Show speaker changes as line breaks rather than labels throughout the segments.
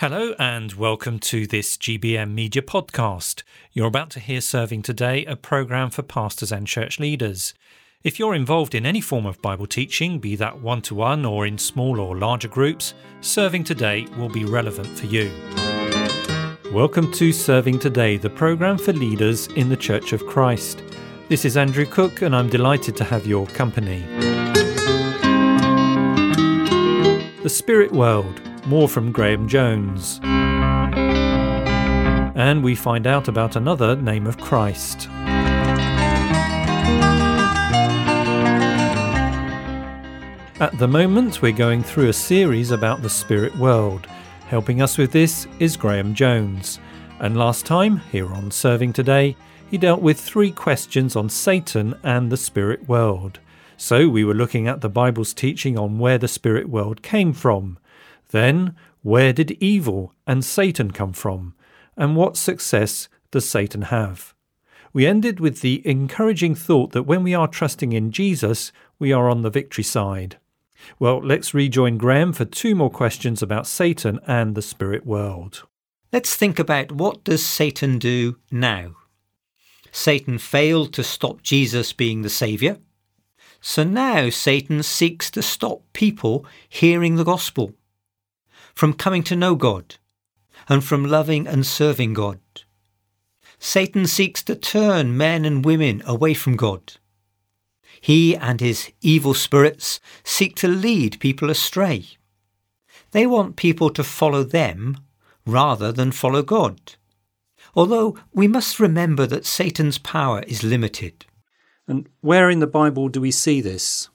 Hello and welcome to this GBM Media podcast. You're about to hear Serving Today, a program for pastors and church leaders. If you're involved in any form of Bible teaching, be that one to one or in small or larger groups, Serving Today will be relevant for you. Welcome to Serving Today, the program for leaders in the Church of Christ. This is Andrew Cook, and I'm delighted to have your company. The Spirit World more from Graham Jones. And we find out about another name of Christ. At the moment, we're going through a series about the spirit world. Helping us with this is Graham Jones. And last time, here on Serving Today, he dealt with three questions on Satan and the spirit world. So we were looking at the Bible's teaching on where the spirit world came from. Then, where did evil and Satan come from? And what success does Satan have? We ended with the encouraging thought that when we are trusting in Jesus, we are on the victory side. Well, let's rejoin Graham for two more questions about Satan and the spirit world.
Let's think about what does Satan do now? Satan failed to stop Jesus being the savior. So now Satan seeks to stop people hearing the gospel from coming to know God, and from loving and serving God. Satan seeks to turn men and women away from God. He and his evil spirits seek to lead people astray. They want people to follow them rather than follow God. Although we must remember that Satan's power is limited.
And where in the Bible do we see this?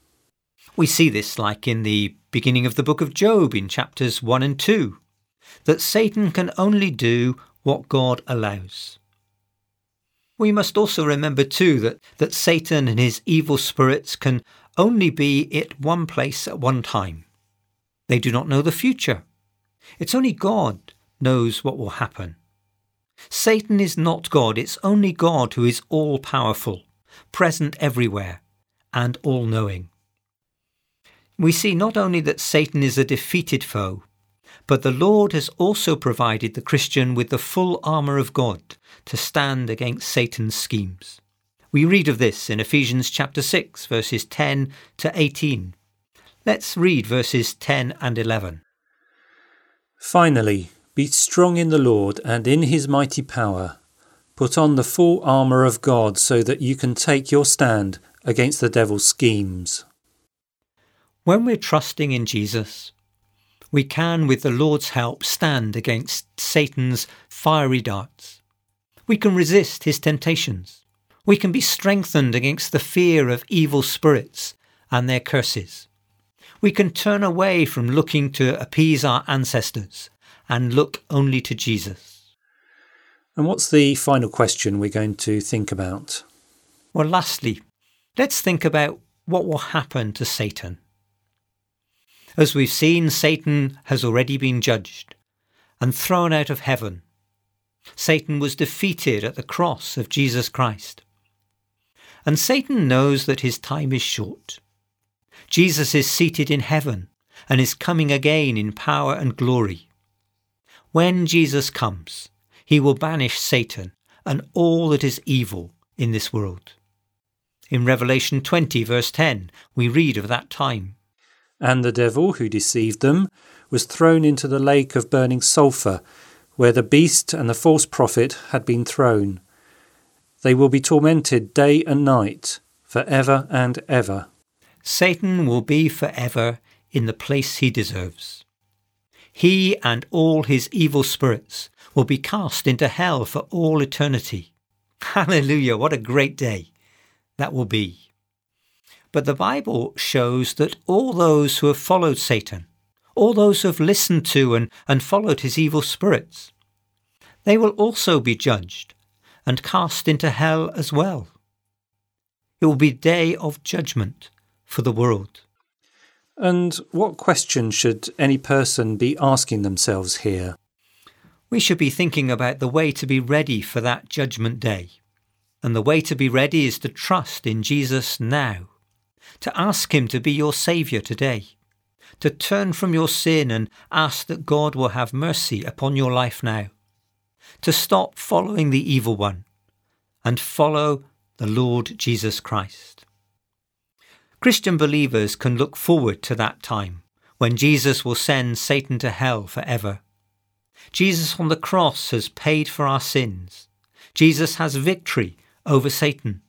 We see this like in the beginning of the book of Job in chapters 1 and 2, that Satan can only do what God allows. We must also remember too that, that Satan and his evil spirits can only be at one place at one time. They do not know the future. It's only God knows what will happen. Satan is not God, it's only God who is all powerful, present everywhere, and all knowing we see not only that Satan is a defeated foe, but the Lord has also provided the Christian with the full armour of God to stand against Satan's schemes. We read of this in Ephesians chapter 6, verses 10 to 18. Let's read verses 10 and 11.
Finally, be strong in the Lord and in his mighty power. Put on the full armour of God so that you can take your stand against the devil's schemes.
When we're trusting in Jesus, we can, with the Lord's help, stand against Satan's fiery darts. We can resist his temptations. We can be strengthened against the fear of evil spirits and their curses. We can turn away from looking to appease our ancestors and look only to Jesus.
And what's the final question we're going to think about?
Well, lastly, let's think about what will happen to Satan. As we've seen, Satan has already been judged and thrown out of heaven. Satan was defeated at the cross of Jesus Christ. And Satan knows that his time is short. Jesus is seated in heaven and is coming again in power and glory. When Jesus comes, he will banish Satan and all that is evil in this world. In Revelation 20, verse 10, we read of that time.
And the devil who deceived them was thrown into the lake of burning sulphur, where the beast and the false prophet had been thrown. They will be tormented day and night, for ever and ever.
Satan will be for ever in the place he deserves. He and all his evil spirits will be cast into hell for all eternity. Hallelujah, what a great day that will be. But the Bible shows that all those who have followed Satan, all those who have listened to and, and followed his evil spirits, they will also be judged and cast into hell as well. It will be day of judgment for the world.
And what question should any person be asking themselves here?
We should be thinking about the way to be ready for that judgment day. And the way to be ready is to trust in Jesus now to ask Him to be your Saviour today, to turn from your sin and ask that God will have mercy upon your life now, to stop following the evil one and follow the Lord Jesus Christ. Christian believers can look forward to that time when Jesus will send Satan to hell forever. Jesus on the cross has paid for our sins. Jesus has victory over Satan.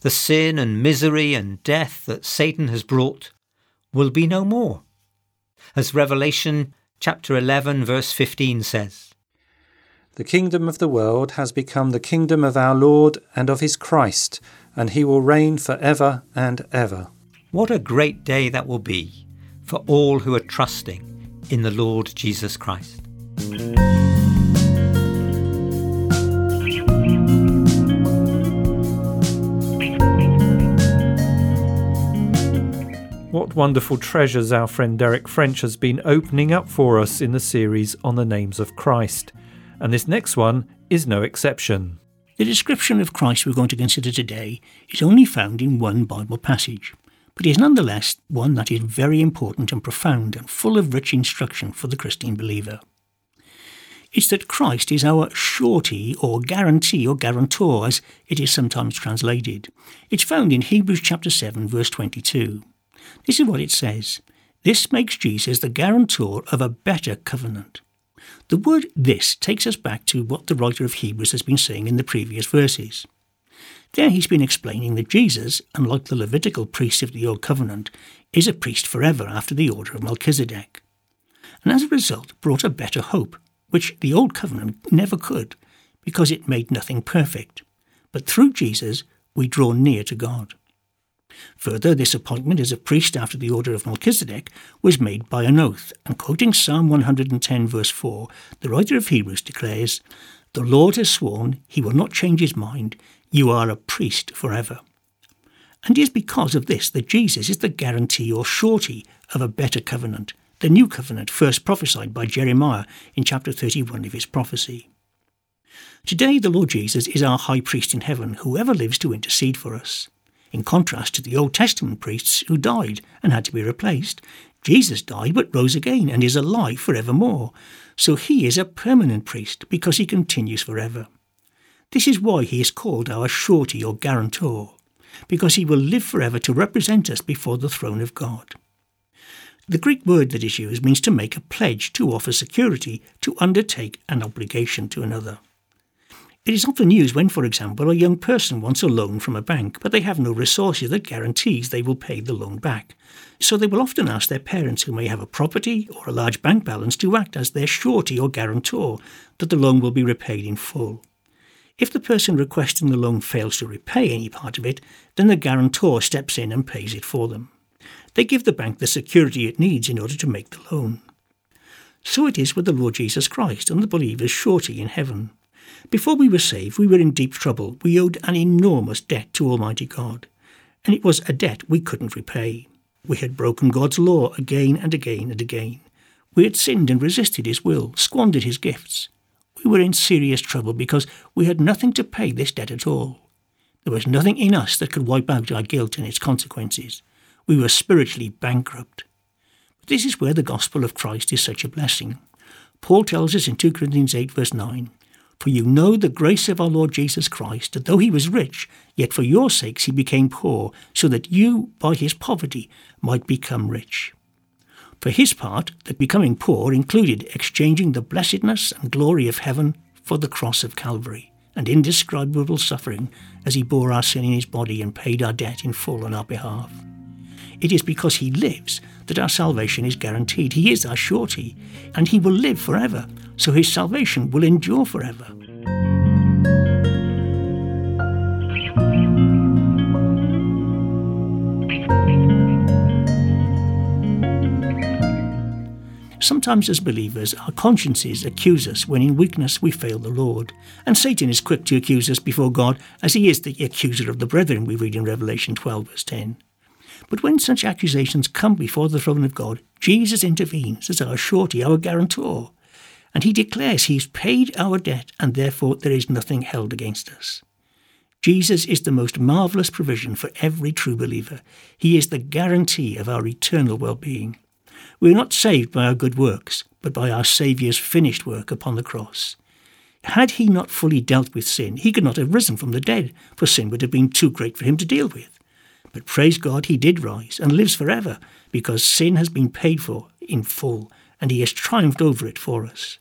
The sin and misery and death that Satan has brought will be no more. As Revelation chapter 11 verse 15 says,
The kingdom of the world has become the kingdom of our Lord and of his Christ, and he will reign for ever and ever.
What a great day that will be for all who are trusting in the Lord Jesus Christ.
What wonderful treasures our friend Derek French has been opening up for us in the series on the names of Christ. And this next one is no exception.
The description of Christ we're going to consider today is only found in one Bible passage, but is nonetheless one that is very important and profound and full of rich instruction for the Christian believer. It's that Christ is our surety or guarantee or guarantor, as it is sometimes translated. It's found in Hebrews chapter 7, verse 22. This is what it says This makes Jesus the guarantor of a better covenant. The word this takes us back to what the writer of Hebrews has been saying in the previous verses. There he's been explaining that Jesus, unlike the Levitical priest of the Old Covenant, is a priest forever after the order of Melchizedek, and as a result brought a better hope, which the Old Covenant never could, because it made nothing perfect. But through Jesus, we draw near to God. Further, this appointment as a priest after the order of Melchizedek was made by an oath, and quoting Psalm 110, verse 4, the writer of Hebrews declares, The Lord has sworn he will not change his mind, you are a priest forever. And it is because of this that Jesus is the guarantee or surety of a better covenant, the new covenant first prophesied by Jeremiah in chapter 31 of his prophecy. Today, the Lord Jesus is our high priest in heaven, who ever lives to intercede for us. In contrast to the Old Testament priests who died and had to be replaced, Jesus died but rose again and is alive forevermore. So he is a permanent priest because he continues forever. This is why he is called our surety or guarantor, because he will live forever to represent us before the throne of God. The Greek word that is used means to make a pledge, to offer security, to undertake an obligation to another. It is often used when, for example, a young person wants a loan from a bank, but they have no resources that guarantees they will pay the loan back. So they will often ask their parents, who may have a property or a large bank balance, to act as their surety or guarantor that the loan will be repaid in full. If the person requesting the loan fails to repay any part of it, then the guarantor steps in and pays it for them. They give the bank the security it needs in order to make the loan. So it is with the Lord Jesus Christ and the believer's surety in heaven. Before we were saved, we were in deep trouble. We owed an enormous debt to Almighty God, and it was a debt we couldn't repay. We had broken God's law again and again and again. We had sinned and resisted His will, squandered His gifts. We were in serious trouble because we had nothing to pay this debt at all. There was nothing in us that could wipe out our guilt and its consequences. We were spiritually bankrupt. But this is where the gospel of Christ is such a blessing. Paul tells us in 2 Corinthians 8, verse 9 for you know the grace of our Lord Jesus Christ, that though he was rich, yet for your sakes he became poor, so that you, by his poverty, might become rich. For his part, the becoming poor included exchanging the blessedness and glory of heaven for the cross of Calvary and indescribable suffering as he bore our sin in his body and paid our debt in full on our behalf. It is because he lives that our salvation is guaranteed. He is our surety, and he will live forever, so his salvation will endure forever. Sometimes, as believers, our consciences accuse us when in weakness we fail the Lord. And Satan is quick to accuse us before God, as he is the accuser of the brethren, we read in Revelation 12, verse 10. But when such accusations come before the throne of God, Jesus intervenes as our surety, our guarantor, and he declares he's paid our debt and therefore there is nothing held against us. Jesus is the most marvellous provision for every true believer. He is the guarantee of our eternal well being. We are not saved by our good works, but by our Saviour's finished work upon the cross. Had he not fully dealt with sin, he could not have risen from the dead, for sin would have been too great for him to deal with. But praise God, he did rise and lives forever, because sin has been paid for in full, and he has triumphed over it for us.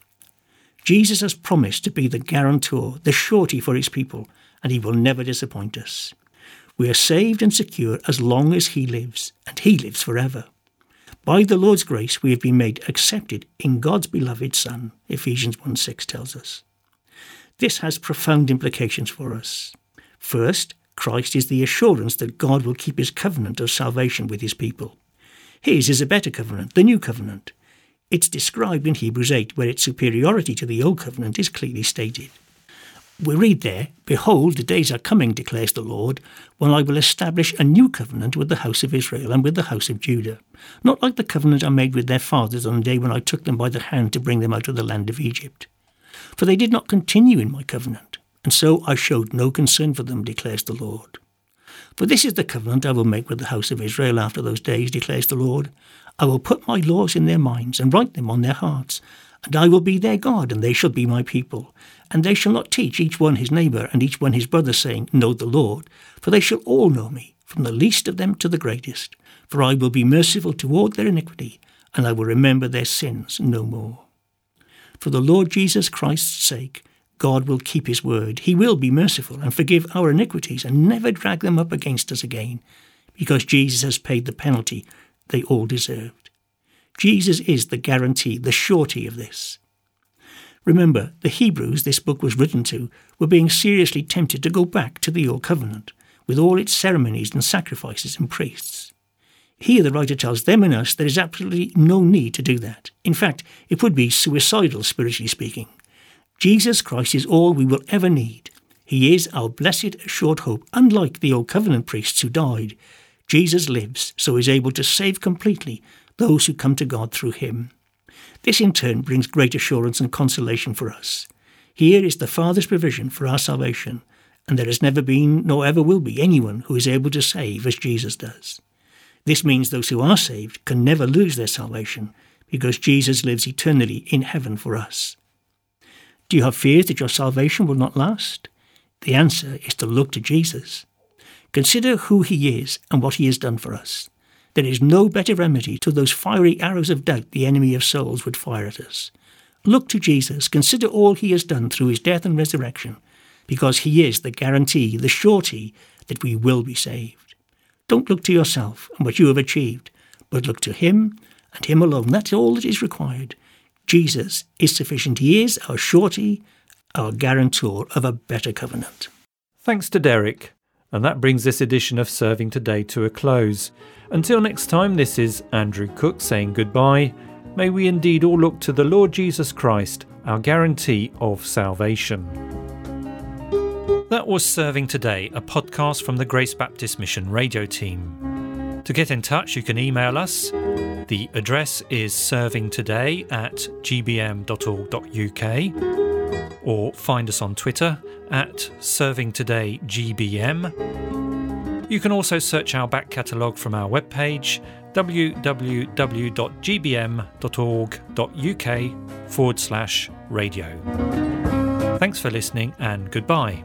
Jesus has promised to be the guarantor, the surety for his people, and he will never disappoint us. We are saved and secure as long as he lives, and he lives forever. By the Lord's grace, we have been made accepted in God's beloved Son, Ephesians 1 6 tells us. This has profound implications for us. First, Christ is the assurance that God will keep his covenant of salvation with his people. His is a better covenant, the new covenant. It's described in Hebrews 8, where its superiority to the old covenant is clearly stated. We read there, Behold, the days are coming, declares the Lord, when I will establish a new covenant with the house of Israel and with the house of Judah, not like the covenant I made with their fathers on the day when I took them by the hand to bring them out of the land of Egypt. For they did not continue in my covenant, and so I showed no concern for them, declares the Lord. For this is the covenant I will make with the house of Israel after those days, declares the Lord. I will put my laws in their minds and write them on their hearts, and I will be their God, and they shall be my people. And they shall not teach each one his neighbour and each one his brother, saying, Know the Lord, for they shall all know me, from the least of them to the greatest. For I will be merciful toward their iniquity, and I will remember their sins no more. For the Lord Jesus Christ's sake, God will keep his word. He will be merciful and forgive our iniquities and never drag them up against us again, because Jesus has paid the penalty they all deserved. Jesus is the guarantee, the surety of this. Remember, the Hebrews this book was written to were being seriously tempted to go back to the Old Covenant, with all its ceremonies and sacrifices and priests. Here the writer tells them and us there is absolutely no need to do that. In fact, it would be suicidal, spiritually speaking. Jesus Christ is all we will ever need. He is our blessed assured hope, unlike the Old Covenant priests who died. Jesus lives, so is able to save completely those who come to God through him. This in turn brings great assurance and consolation for us. Here is the Father's provision for our salvation, and there has never been, nor ever will be, anyone who is able to save as Jesus does. This means those who are saved can never lose their salvation, because Jesus lives eternally in heaven for us. Do you have fears that your salvation will not last? The answer is to look to Jesus. Consider who he is and what he has done for us. There is no better remedy to those fiery arrows of doubt the enemy of souls would fire at us. Look to Jesus, consider all he has done through his death and resurrection, because he is the guarantee, the surety that we will be saved. Don't look to yourself and what you have achieved, but look to him and him alone. That's all that is required. Jesus is sufficient. He is our surety, our guarantor of a better covenant.
Thanks to Derek. And that brings this edition of Serving Today to a close. Until next time, this is Andrew Cook saying goodbye. May we indeed all look to the Lord Jesus Christ, our guarantee of salvation. That was Serving Today, a podcast from the Grace Baptist Mission radio team. To get in touch, you can email us. The address is servingtoday at gbm.org.uk or find us on Twitter at servingtodaygBM. You can also search our back catalogue from our webpage www.gbm.org.uk forward slash radio. Thanks for listening and goodbye.